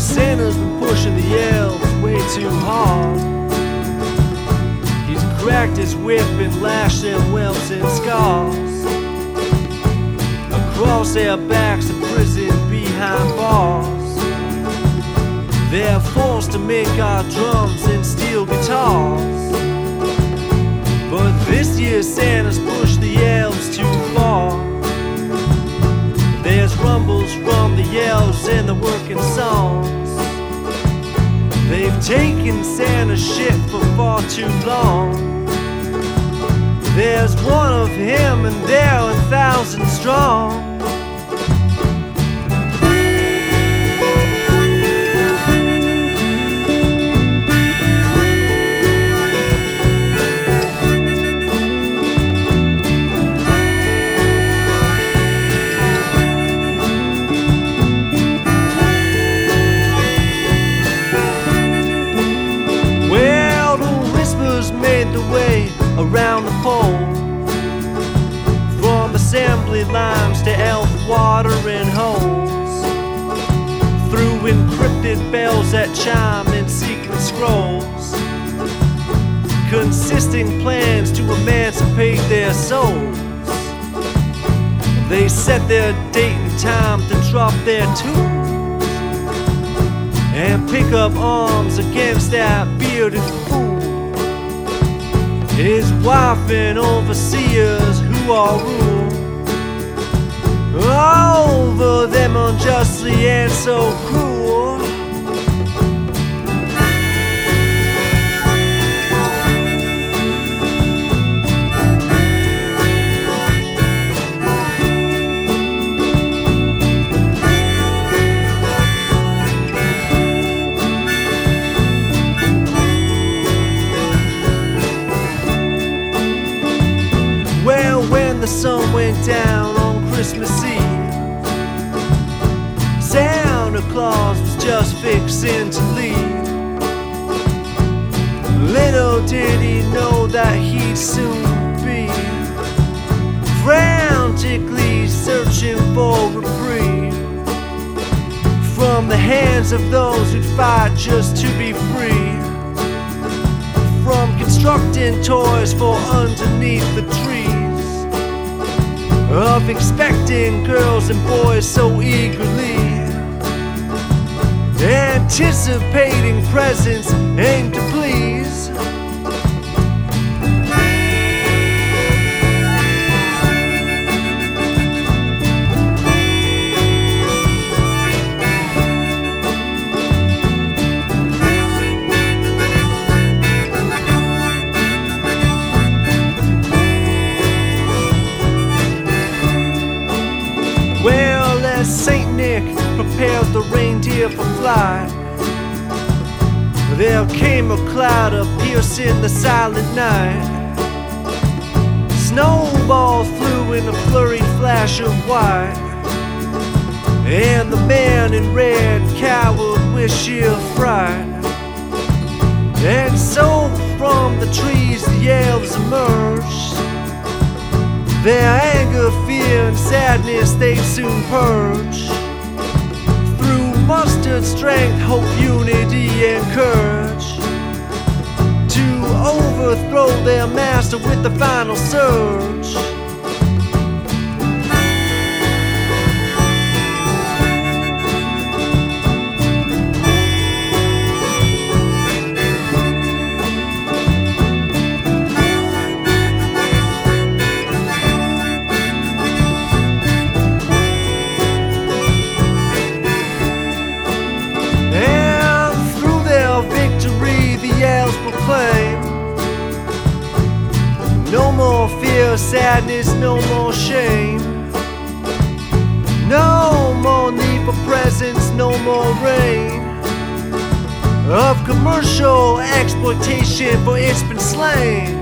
Santa's been pushing the elves way too hard. He's cracked his whip and lashed their welts and scars. Across their backs, a prison behind bars. They're forced to make our drums and steel guitars. But this year, Santa's pushed the elves taken Santa's shit for far too long. There's one of him and they're a thousand strong. That chime in secret scrolls. Consisting plans to emancipate their souls. They set their date and time to drop their tools and pick up arms against that bearded fool. His wife and overseers who are ruled over them unjustly and so cruel. Christmas Eve, Santa Claus was just fixing to leave. Little did he know that he'd soon be frantically searching for reprieve from the hands of those who'd fight just to be free from constructing toys for underneath the trees, of expecting girls and boys so eagerly, anticipating presents aimed to. Nick prepared the reindeer for flight, there came a cloud of piercing the silent night. Snowballs flew in a flurried flash of white, and the man in red cowered with sheer fright. And so from the trees the elves emerged. Their anger, fear, and sadness they soon purge. Strength, hope, unity, and courage. To overthrow their master with the final surge. Sadness, no more shame. No more need for presents, no more rain. Of commercial exploitation, for it's been slain.